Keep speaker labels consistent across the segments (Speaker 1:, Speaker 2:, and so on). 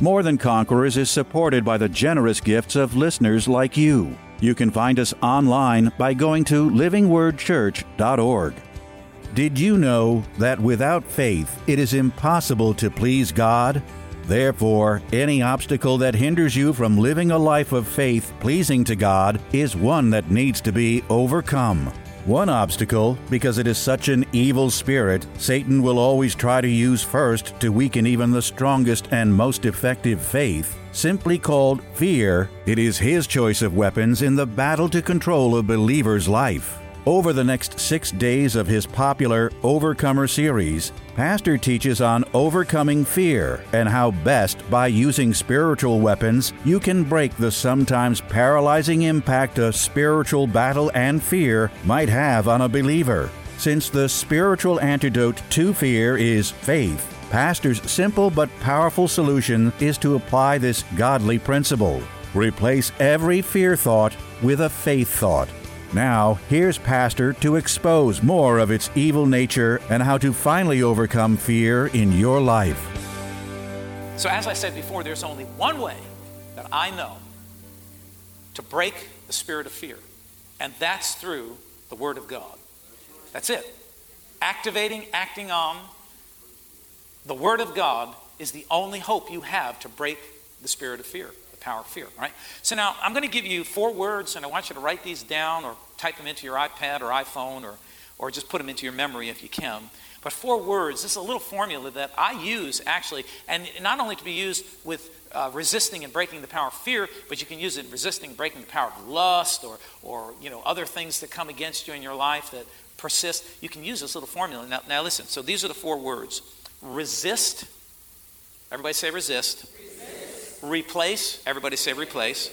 Speaker 1: More Than Conquerors is supported by the generous gifts of listeners like you. You can find us online by going to livingwordchurch.org. Did you know that without faith it is impossible to please God? Therefore, any obstacle that hinders you from living a life of faith pleasing to God is one that needs to be overcome. One obstacle, because it is such an evil spirit, Satan will always try to use first to weaken even the strongest and most effective faith, simply called fear. It is his choice of weapons in the battle to control a believer's life. Over the next six days of his popular Overcomer series, Pastor teaches on overcoming fear and how best by using spiritual weapons you can break the sometimes paralyzing impact a spiritual battle and fear might have on a believer. Since the spiritual antidote to fear is faith, Pastor's simple but powerful solution is to apply this godly principle. Replace every fear thought with a faith thought. Now, here's Pastor to expose more of its evil nature and how to finally overcome fear in your life.
Speaker 2: So, as I said before, there's only one way that I know to break the spirit of fear, and that's through the Word of God. That's it. Activating, acting on the Word of God is the only hope you have to break the spirit of fear power of fear, right? So now I'm going to give you four words, and I want you to write these down or type them into your iPad or iPhone or, or just put them into your memory if you can. But four words, this is a little formula that I use actually, and not only to be used with uh, resisting and breaking the power of fear, but you can use it in resisting and breaking the power of lust or, or you know, other things that come against you in your life that persist. You can use this little formula. Now, now listen, so these are the four words resist. Everybody say resist. Replace, everybody say replace.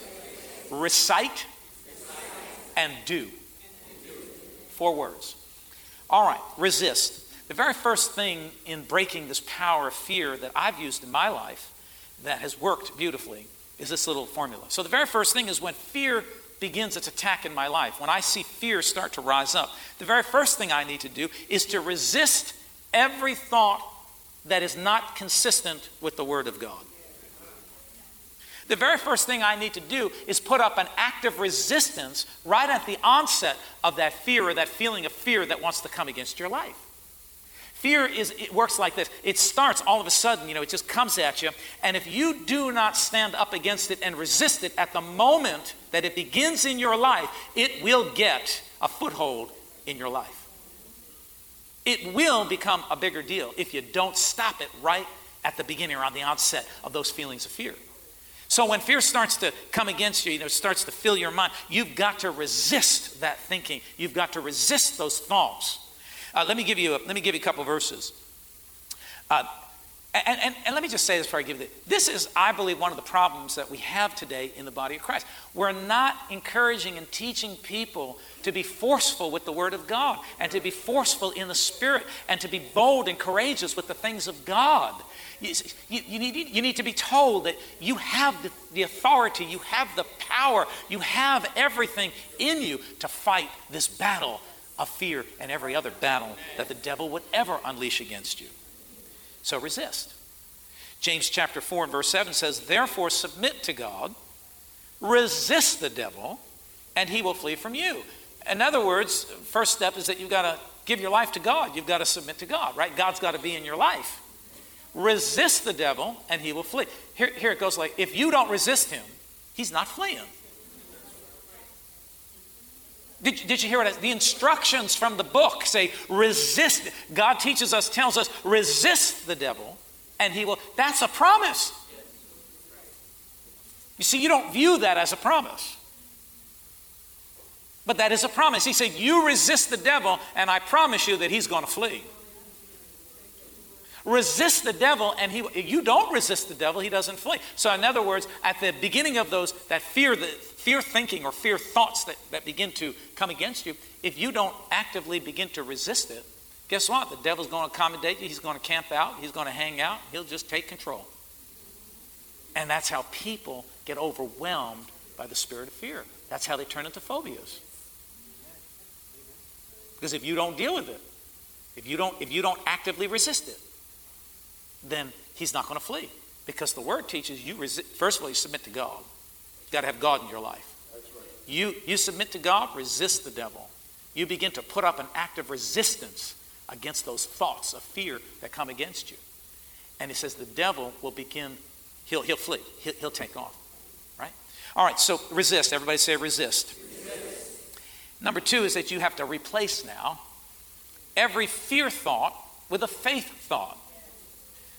Speaker 2: Recite and do. Four words. All right, resist. The very first thing in breaking this power of fear that I've used in my life that has worked beautifully is this little formula. So, the very first thing is when fear begins its attack in my life, when I see fear start to rise up, the very first thing I need to do is to resist every thought that is not consistent with the Word of God. The very first thing I need to do is put up an active resistance right at the onset of that fear or that feeling of fear that wants to come against your life. Fear is it works like this. It starts all of a sudden, you know, it just comes at you, and if you do not stand up against it and resist it at the moment that it begins in your life, it will get a foothold in your life. It will become a bigger deal if you don't stop it right at the beginning or on the onset of those feelings of fear. So when fear starts to come against you, you know, starts to fill your mind, you've got to resist that thinking. You've got to resist those thoughts. Uh, let me give you a, let me give you a couple verses. Uh, and, and, and, let me just say this before I give it. This is, I believe, one of the problems that we have today in the body of Christ. We're not encouraging and teaching people to be forceful with the Word of God and to be forceful in the Spirit and to be bold and courageous with the things of God. You, you, you, need, you need to be told that you have the, the authority, you have the power, you have everything in you to fight this battle of fear and every other battle that the devil would ever unleash against you. So resist. James chapter 4 and verse 7 says, Therefore submit to God, resist the devil, and he will flee from you. In other words, first step is that you've got to give your life to God. You've got to submit to God, right? God's got to be in your life. Resist the devil and he will flee. Here, here it goes like if you don't resist him, he's not fleeing. Did, did you hear what I, the instructions from the book say resist. God teaches us tells us resist the devil and he will that's a promise. You see you don't view that as a promise. But that is a promise. He said you resist the devil and i promise you that he's going to flee Resist the devil, and he, you don't resist the devil, he doesn't flee. So, in other words, at the beginning of those, that fear, the fear thinking or fear thoughts that, that begin to come against you, if you don't actively begin to resist it, guess what? The devil's going to accommodate you, he's going to camp out, he's going to hang out, he'll just take control. And that's how people get overwhelmed by the spirit of fear. That's how they turn into phobias. Because if you don't deal with it, if you don't, if you don't actively resist it, then he's not going to flee. Because the word teaches you, resist, first of all, you submit to God. You've got to have God in your life. You, you submit to God, resist the devil. You begin to put up an act of resistance against those thoughts of fear that come against you. And he says the devil will begin, he'll, he'll flee, he'll, he'll take off. Right? All right, so resist. Everybody say resist. resist. Number two is that you have to replace now every fear thought with a faith thought.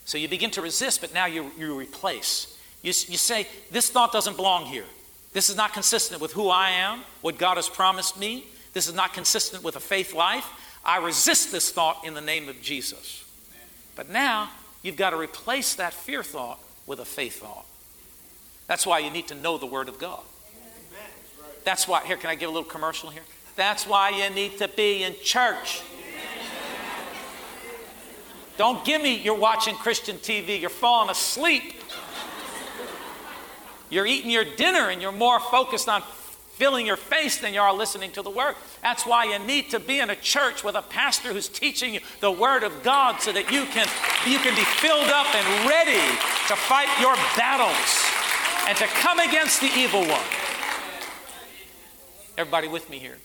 Speaker 2: So you begin to resist, but now you, you replace. You, you say, This thought doesn't belong here. This is not consistent with who I am, what God has promised me. This is not consistent with a faith life. I resist this thought in the name of Jesus. But now you've got to replace that fear thought with a faith thought. That's why you need to know the Word of God. That's why, here, can I give a little commercial here? That's why you need to be in church. Don't give me you're watching Christian TV, you're falling asleep. You're eating your dinner and you're more focused on filling your face than you are listening to the word. That's why you need to be in a church with a pastor who's teaching you the word of God so that you can you can be filled up and ready to fight your battles and to come against the evil one. Everybody with me here?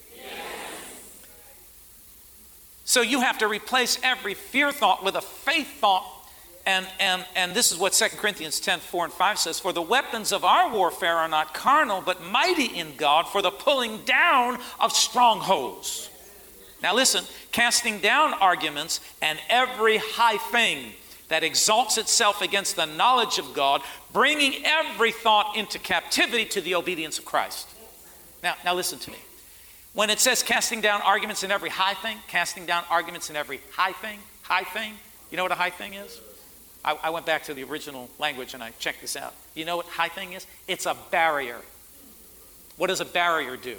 Speaker 2: So you have to replace every fear thought with a faith thought. And, and, and this is what 2 Corinthians 10 4 and 5 says For the weapons of our warfare are not carnal, but mighty in God for the pulling down of strongholds. Now listen, casting down arguments and every high thing that exalts itself against the knowledge of God, bringing every thought into captivity to the obedience of Christ. Now, now listen to me. When it says casting down arguments in every high thing, casting down arguments in every high thing, high thing, you know what a high thing is? I, I went back to the original language and I checked this out. You know what high thing is? It's a barrier. What does a barrier do?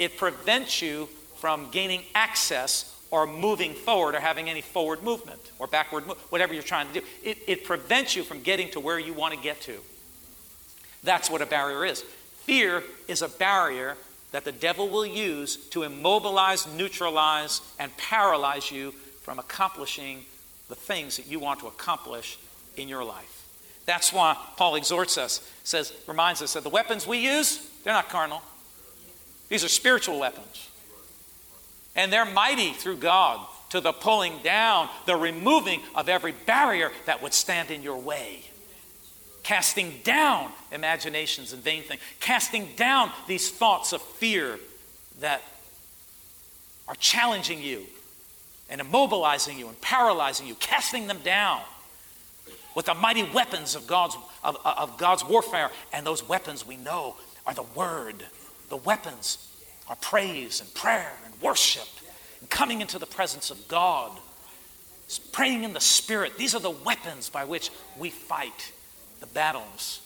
Speaker 2: It prevents you from gaining access or moving forward or having any forward movement or backward movement, whatever you're trying to do. It, it prevents you from getting to where you want to get to. That's what a barrier is. Fear is a barrier that the devil will use to immobilize, neutralize, and paralyze you from accomplishing the things that you want to accomplish in your life. That's why Paul exhorts us, says, reminds us that the weapons we use, they're not carnal. These are spiritual weapons. And they're mighty through God to the pulling down, the removing of every barrier that would stand in your way casting down imaginations and vain things, casting down these thoughts of fear that are challenging you and immobilizing you and paralyzing you, casting them down with the mighty weapons of God's, of, of God's warfare. And those weapons we know are the Word. The weapons are praise and prayer and worship and coming into the presence of God, praying in the Spirit. These are the weapons by which we fight the battles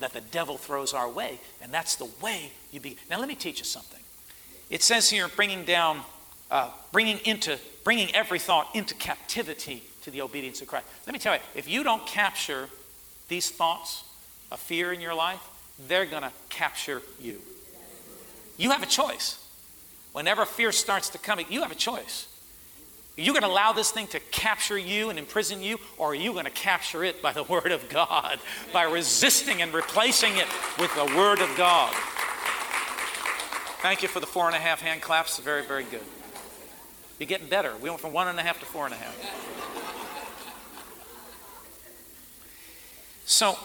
Speaker 2: that the devil throws our way. And that's the way you be. Now, let me teach you something. It says here, bringing down, uh, bringing into, bringing every thought into captivity to the obedience of Christ. Let me tell you, if you don't capture these thoughts of fear in your life, they're going to capture you. You have a choice. Whenever fear starts to come, you have a choice. Are you going to allow this thing to capture you and imprison you, or are you going to capture it by the Word of God, by resisting and replacing it with the Word of God? Thank you for the four and a half hand claps. Very, very good. You're getting better. We went from one and a half to four and a half. So,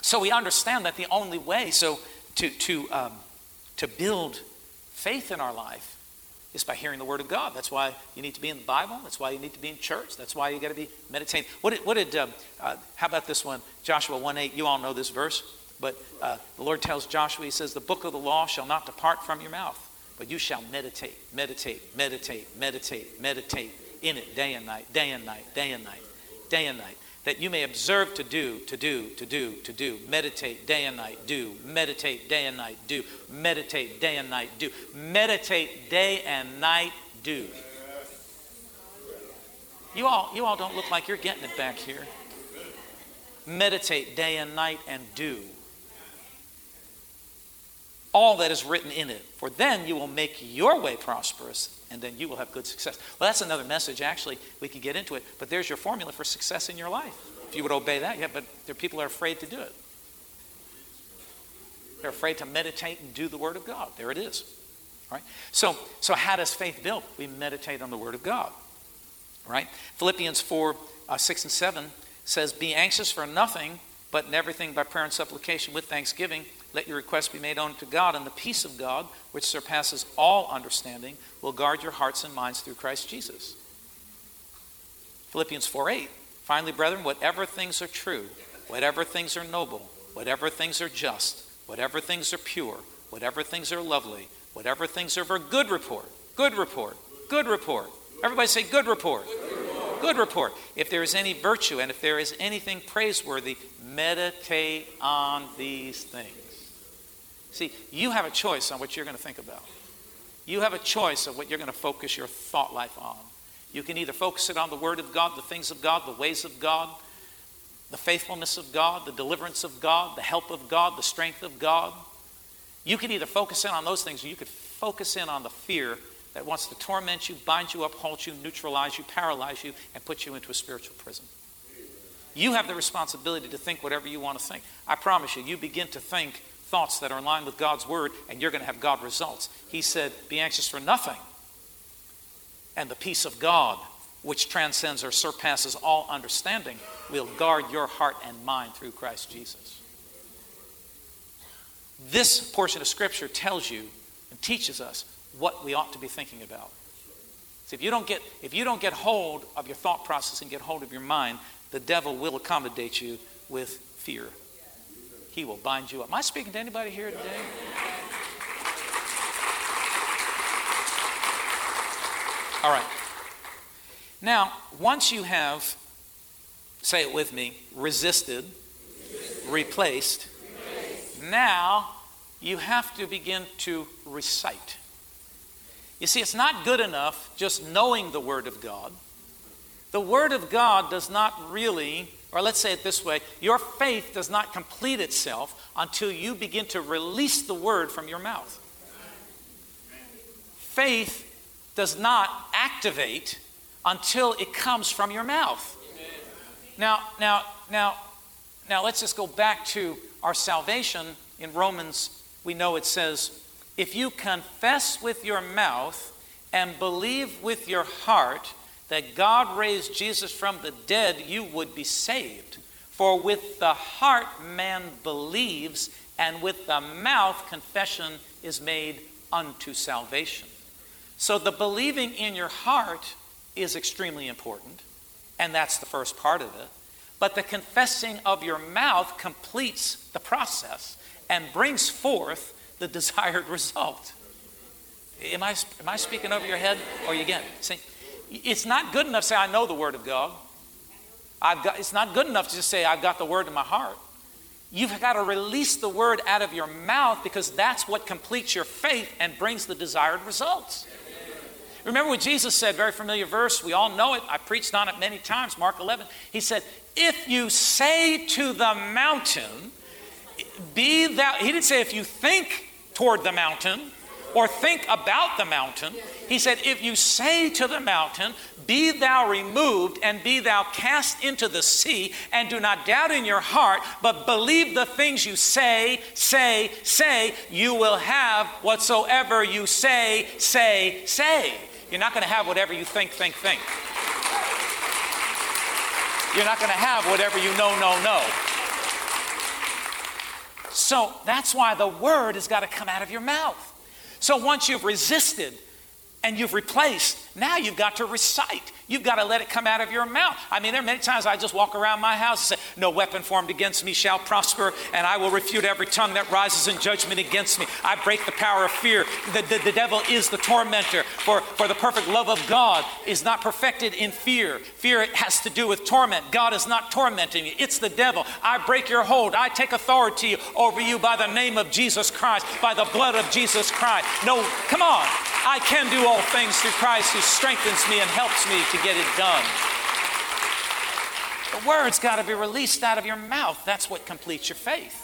Speaker 2: so we understand that the only way so to, to, um, to build faith in our life is by hearing the Word of God. That's why you need to be in the Bible. That's why you need to be in church. That's why you got to be meditating. What did, what did uh, uh, how about this one? Joshua 1 8. You all know this verse. But uh, the Lord tells Joshua, He says, The book of the law shall not depart from your mouth, but you shall meditate, meditate, meditate, meditate, meditate in it day and night, day and night, day and night, day and night. That you may observe to do, to do, to do, to do. Meditate day and night, do. Meditate day and night, do. Meditate day and night, do. Meditate day and night, do. You all, you all don't look like you're getting it back here. Meditate day and night and do all that is written in it. For then you will make your way prosperous, and then you will have good success. Well, that's another message, actually. We could get into it. But there's your formula for success in your life. If you would obey that, yeah, but there people are afraid to do it. They're afraid to meditate and do the Word of God. There it is. All right? So, so how does faith build? We meditate on the Word of God. All right? Philippians 4 uh, 6 and 7 says, Be anxious for nothing, but in everything by prayer and supplication with thanksgiving let your requests be made known to God, and the peace of God, which surpasses all understanding, will guard your hearts and minds through Christ Jesus. Philippians 4 8. Finally, brethren, whatever things are true, whatever things are noble, whatever things are just, whatever things are pure, whatever things are lovely, whatever things are a good report, good report, good report. Everybody say good report. Good report. Good report. If there is any virtue and if there is anything praiseworthy, meditate on these things. See, you have a choice on what you're going to think about. You have a choice of what you're going to focus your thought life on. You can either focus it on the Word of God, the things of God, the ways of God, the faithfulness of God, the deliverance of God, the help of God, the strength of God. You can either focus in on those things or you could focus in on the fear that wants to torment you, bind you up, hold you, neutralize you, paralyze you, and put you into a spiritual prison. You have the responsibility to think whatever you want to think. I promise you, you begin to think thoughts that are in line with God's word, and you're going to have God results. He said, Be anxious for nothing. And the peace of God, which transcends or surpasses all understanding, will guard your heart and mind through Christ Jesus. This portion of Scripture tells you and teaches us what we ought to be thinking about. See, if you don't get, if you don't get hold of your thought process and get hold of your mind, the devil will accommodate you with fear. He will bind you up. Am I speaking to anybody here today? All right. Now, once you have, say it with me, resisted, replaced, now you have to begin to recite. You see, it's not good enough just knowing the Word of God. The Word of God does not really or let's say it this way your faith does not complete itself until you begin to release the word from your mouth. Faith does not activate until it comes from your mouth. Now, now, now, now let's just go back to our salvation in Romans. We know it says, if you confess with your mouth and believe with your heart that God raised Jesus from the dead, you would be saved. For with the heart man believes, and with the mouth confession is made unto salvation. So the believing in your heart is extremely important, and that's the first part of it. But the confessing of your mouth completes the process and brings forth the desired result. Am I, am I speaking over your head? Or you? See, it's not good enough to say, I know the Word of God. I've got, it's not good enough to just say, I've got the Word in my heart. You've got to release the Word out of your mouth because that's what completes your faith and brings the desired results. Remember what Jesus said, very familiar verse. We all know it. I preached on it many times, Mark 11. He said, If you say to the mountain, be thou, he didn't say if you think toward the mountain or think about the mountain. He said, If you say to the mountain, Be thou removed and be thou cast into the sea, and do not doubt in your heart, but believe the things you say, say, say, you will have whatsoever you say, say, say. You're not going to have whatever you think, think, think. You're not going to have whatever you know, know, know. So that's why the word has got to come out of your mouth. So once you've resisted and you've replaced, now you've got to recite. You've got to let it come out of your mouth. I mean, there are many times I just walk around my house and say, No weapon formed against me shall prosper, and I will refute every tongue that rises in judgment against me. I break the power of fear. The, the, the devil is the tormentor, for, for the perfect love of God is not perfected in fear. Fear has to do with torment. God is not tormenting you, it's the devil. I break your hold. I take authority over you by the name of Jesus Christ, by the blood of Jesus Christ. No, come on. I can do all things through Christ who strengthens me and helps me to get it done. The word's got to be released out of your mouth. That's what completes your faith.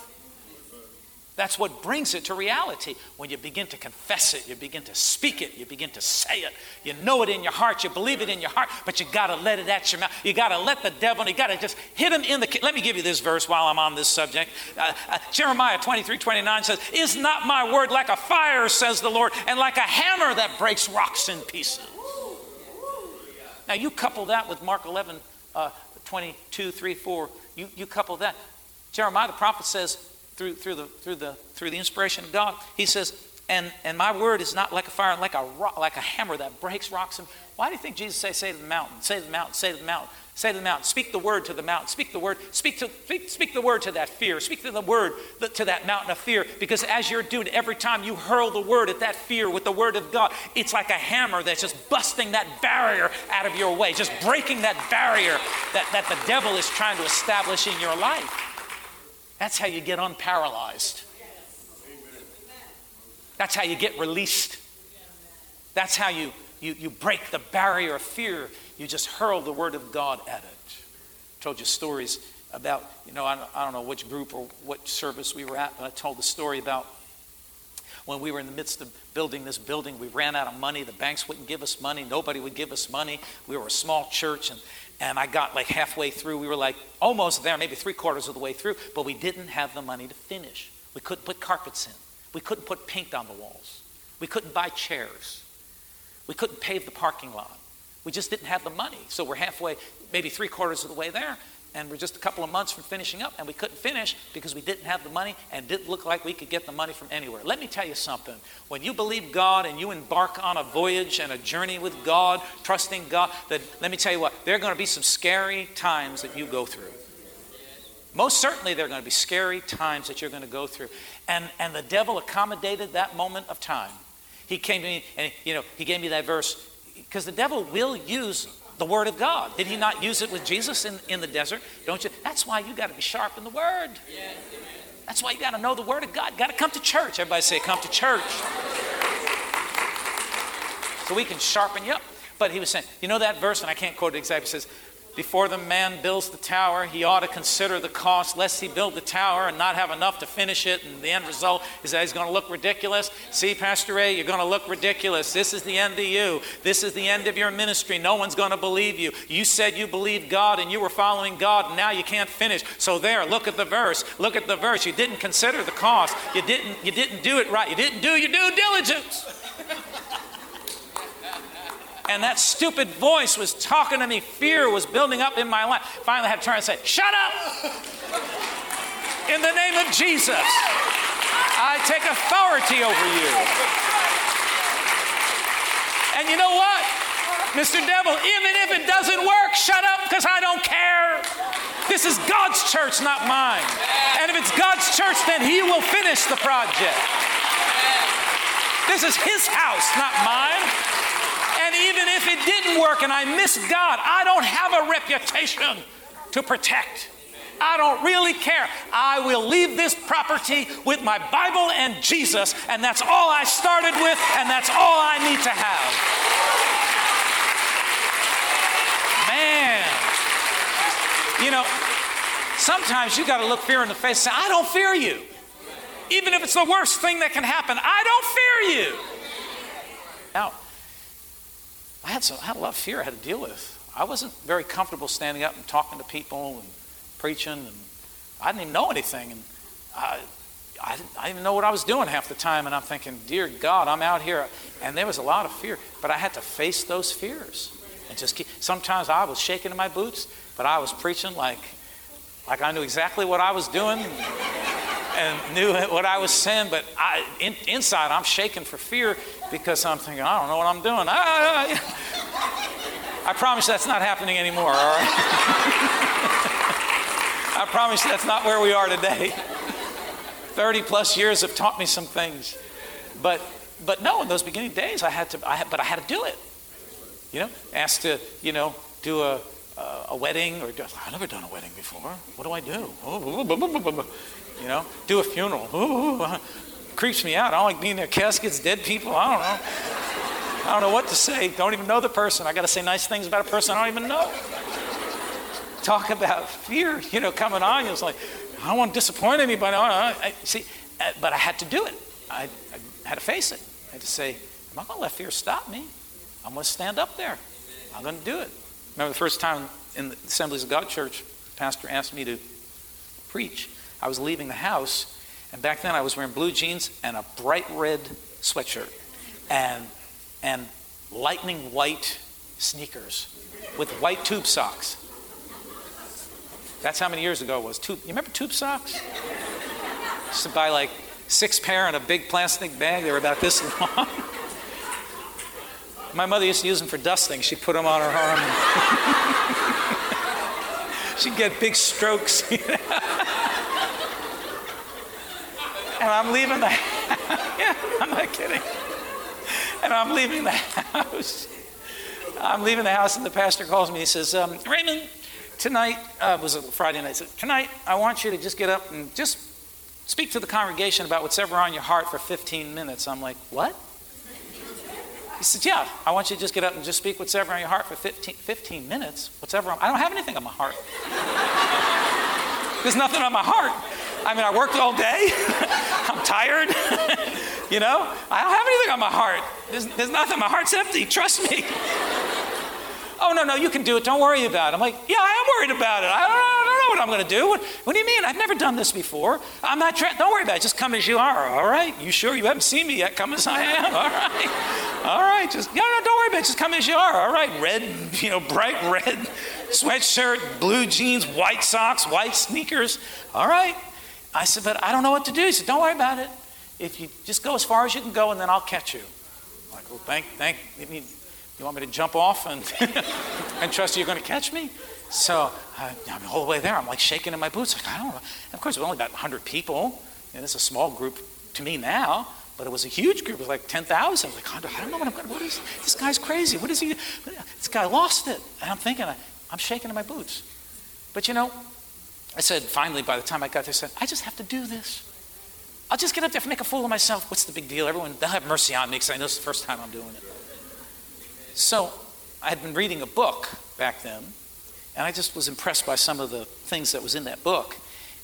Speaker 2: That's what brings it to reality. When you begin to confess it, you begin to speak it, you begin to say it. You know it in your heart, you believe it in your heart, but you got to let it at your mouth. You got to let the devil, you got to just hit him in the. Let me give you this verse while I'm on this subject. Uh, uh, Jeremiah 23 29 says, Is not my word like a fire, says the Lord, and like a hammer that breaks rocks in pieces? Now you couple that with Mark 11 uh, 22, 3, 4. You, you couple that. Jeremiah the prophet says, through, through, the, through, the, through the inspiration of God. He says, and, and my word is not like a fire, like a, rock, like a hammer that breaks rocks. And why do you think Jesus say, say to the mountain, say to the mountain, say to the mountain, say to the mountain, speak the word to the mountain, speak the word, speak, to, speak, speak the word to that fear, speak to the word to that mountain of fear. Because as you're doing, every time you hurl the word at that fear with the word of God, it's like a hammer that's just busting that barrier out of your way, just breaking that barrier that, that the devil is trying to establish in your life. That's how you get unparalyzed. That's how you get released. That's how you, you, you break the barrier of fear. You just hurl the word of God at it. I told you stories about, you know, I don't, I don't know which group or what service we were at, but I told the story about when we were in the midst of building this building, we ran out of money. The banks wouldn't give us money. Nobody would give us money. We were a small church, and, and I got like halfway through. We were like almost there, maybe three quarters of the way through, but we didn't have the money to finish. We couldn't put carpets in. We couldn't put paint on the walls. We couldn't buy chairs. We couldn't pave the parking lot. We just didn't have the money. So we're halfway, maybe three quarters of the way there, and we're just a couple of months from finishing up, and we couldn't finish because we didn't have the money and didn't look like we could get the money from anywhere. Let me tell you something. When you believe God and you embark on a voyage and a journey with God, trusting God, that let me tell you what, there are going to be some scary times that you go through. Most certainly, there are going to be scary times that you're going to go through. And, and the devil accommodated that moment of time. He came to me and, you know, he gave me that verse because the devil will use the Word of God. Did he not use it with Jesus in, in the desert? Don't you? That's why you got to be sharp in the Word. That's why you got to know the Word of God. Got to come to church. Everybody say, come to church. So we can sharpen you up. But he was saying, you know that verse, and I can't quote it exactly, it says, before the man builds the tower, he ought to consider the cost, lest he build the tower and not have enough to finish it. And the end result is that he's going to look ridiculous. See, Pastor Ray, you're going to look ridiculous. This is the end of you. This is the end of your ministry. No one's going to believe you. You said you believed God and you were following God, and now you can't finish. So there, look at the verse. Look at the verse. You didn't consider the cost. You didn't. You didn't do it right. You didn't do your due diligence. And that stupid voice was talking to me. Fear was building up in my life. Finally, I had to turn and say, Shut up! In the name of Jesus, I take authority over you. And you know what? Mr. Devil, even if it doesn't work, shut up because I don't care. This is God's church, not mine. And if it's God's church, then He will finish the project. This is His house, not mine. Even if it didn't work and I miss God, I don't have a reputation to protect. I don't really care. I will leave this property with my Bible and Jesus, and that's all I started with, and that's all I need to have. Man, you know, sometimes you got to look fear in the face and say, I don't fear you. Even if it's the worst thing that can happen, I don't fear you. Now, I had, some, I had a lot of fear I had to deal with. I wasn't very comfortable standing up and talking to people and preaching, and I didn't even know anything. And I, I, didn't, I didn't even know what I was doing half the time. And I'm thinking, dear God, I'm out here. And there was a lot of fear, but I had to face those fears. And just keep, sometimes I was shaking in my boots, but I was preaching like, like I knew exactly what I was doing and knew what I was saying, but I, in, inside I'm shaking for fear because I'm thinking, I don't know what I'm doing. Ah, I promise that's not happening anymore, all right? I promise that's not where we are today. 30 plus years have taught me some things. But, but no, in those beginning days, I had to, I had, but I had to do it. You know, asked to, you know, do a, uh, a wedding or just, I've never done a wedding before. What do I do? You know, do a funeral. creeps me out. I don't like being near caskets, dead people. I don't know. I don't know what to say. Don't even know the person. I got to say nice things about a person I don't even know. Talk about fear, you know, coming on. It's like, I don't want to disappoint anybody. I, I, see, uh, but I had to do it. I, I had to face it. I had to say, I'm not going to let fear stop me. I'm going to stand up there. I'm going to do it. Remember the first time in the Assemblies of God Church, the pastor asked me to preach. I was leaving the house, and back then I was wearing blue jeans and a bright red sweatshirt and, and lightning white sneakers with white tube socks. That's how many years ago it was. Tube, you remember tube socks? Used to buy like six pair in a big plastic bag. They were about this long. My mother used to use them for dusting. She'd put them on her arm. She'd get big strokes. You know? and I'm leaving the house. yeah, I'm not kidding. And I'm leaving the house. I'm leaving the house, and the pastor calls me. He says, um, Raymond, tonight uh, was a Friday night. He said, tonight, I want you to just get up and just speak to the congregation about whatever on your heart for 15 minutes. I'm like, what? He said, yeah, I want you to just get up and just speak whatever on your heart for 15, 15 minutes. Whatever. I don't have anything on my heart. There's nothing on my heart. I mean, I worked all day. I'm tired. you know, I don't have anything on my heart. There's, there's nothing. My heart's empty. Trust me. Oh, no, no, you can do it. Don't worry about it. I'm like, yeah, I am worried about it. I don't, I don't know what I'm going to do. What, what, do you mean? I've never done this before. I'm not trying. Don't worry about it. Just come as you are. All right. You sure you haven't seen me yet? Come as I am. All right. All right. Just, no, no, don't worry about it. Just come as you are. All right. Red, you know, bright red sweatshirt, blue jeans, white socks, white sneakers. All right. I said, but I don't know what to do. He said, don't worry about it. If you just go as far as you can go, and then I'll catch you. I'm like, well, thank, thank. You, you want me to jump off and, and trust you're going to catch me? So uh, I'm all the way there. I'm like shaking in my boots. Like, I don't know. And of course, it was only about 100 people. And it's a small group to me now, but it was a huge group. It was like 10,000. Like, I don't know what I'm going to is this guy's crazy? What is he? This guy lost it. And I'm thinking, I'm shaking in my boots. But you know, I said, finally, by the time I got there, I said, I just have to do this. I'll just get up there and make a fool of myself. What's the big deal? Everyone, they'll have mercy on me because I know it's the first time I'm doing it. So I had been reading a book back then, and I just was impressed by some of the things that was in that book.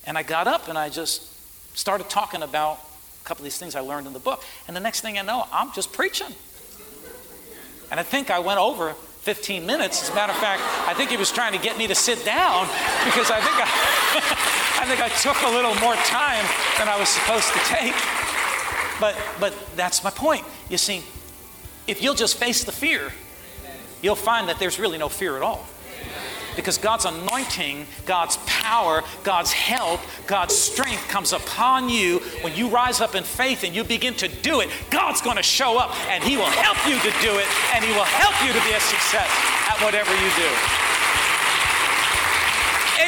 Speaker 2: And I got up and I just started talking about a couple of these things I learned in the book. And the next thing I know, I'm just preaching. And I think I went over 15 minutes. As a matter of fact, I think he was trying to get me to sit down because I think I, I think I took a little more time than I was supposed to take. But but that's my point. You see, if you'll just face the fear, you'll find that there's really no fear at all because God's anointing, God's power, God's help, God's strength comes upon you when you rise up in faith and you begin to do it. God's going to show up and He will help you to do it and He will help you to be a success at whatever you do.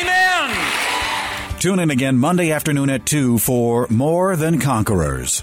Speaker 2: Amen.
Speaker 1: Tune in again Monday afternoon at 2 for More Than Conquerors.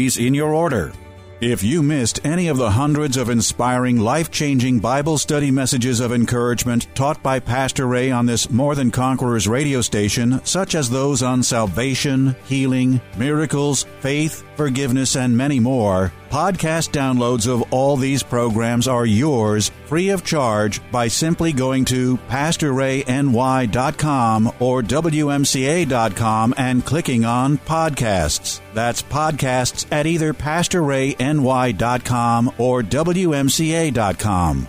Speaker 1: in your order. If you missed any of the hundreds of inspiring, life changing Bible study messages of encouragement taught by Pastor Ray on this More Than Conquerors radio station, such as those on salvation, healing, miracles, faith, forgiveness, and many more, podcast downloads of all these programs are yours free of charge by simply going to PastorRayNY.com or WMCA.com and clicking on podcasts. That's podcasts at either PastorRayNY.com or WMCA.com.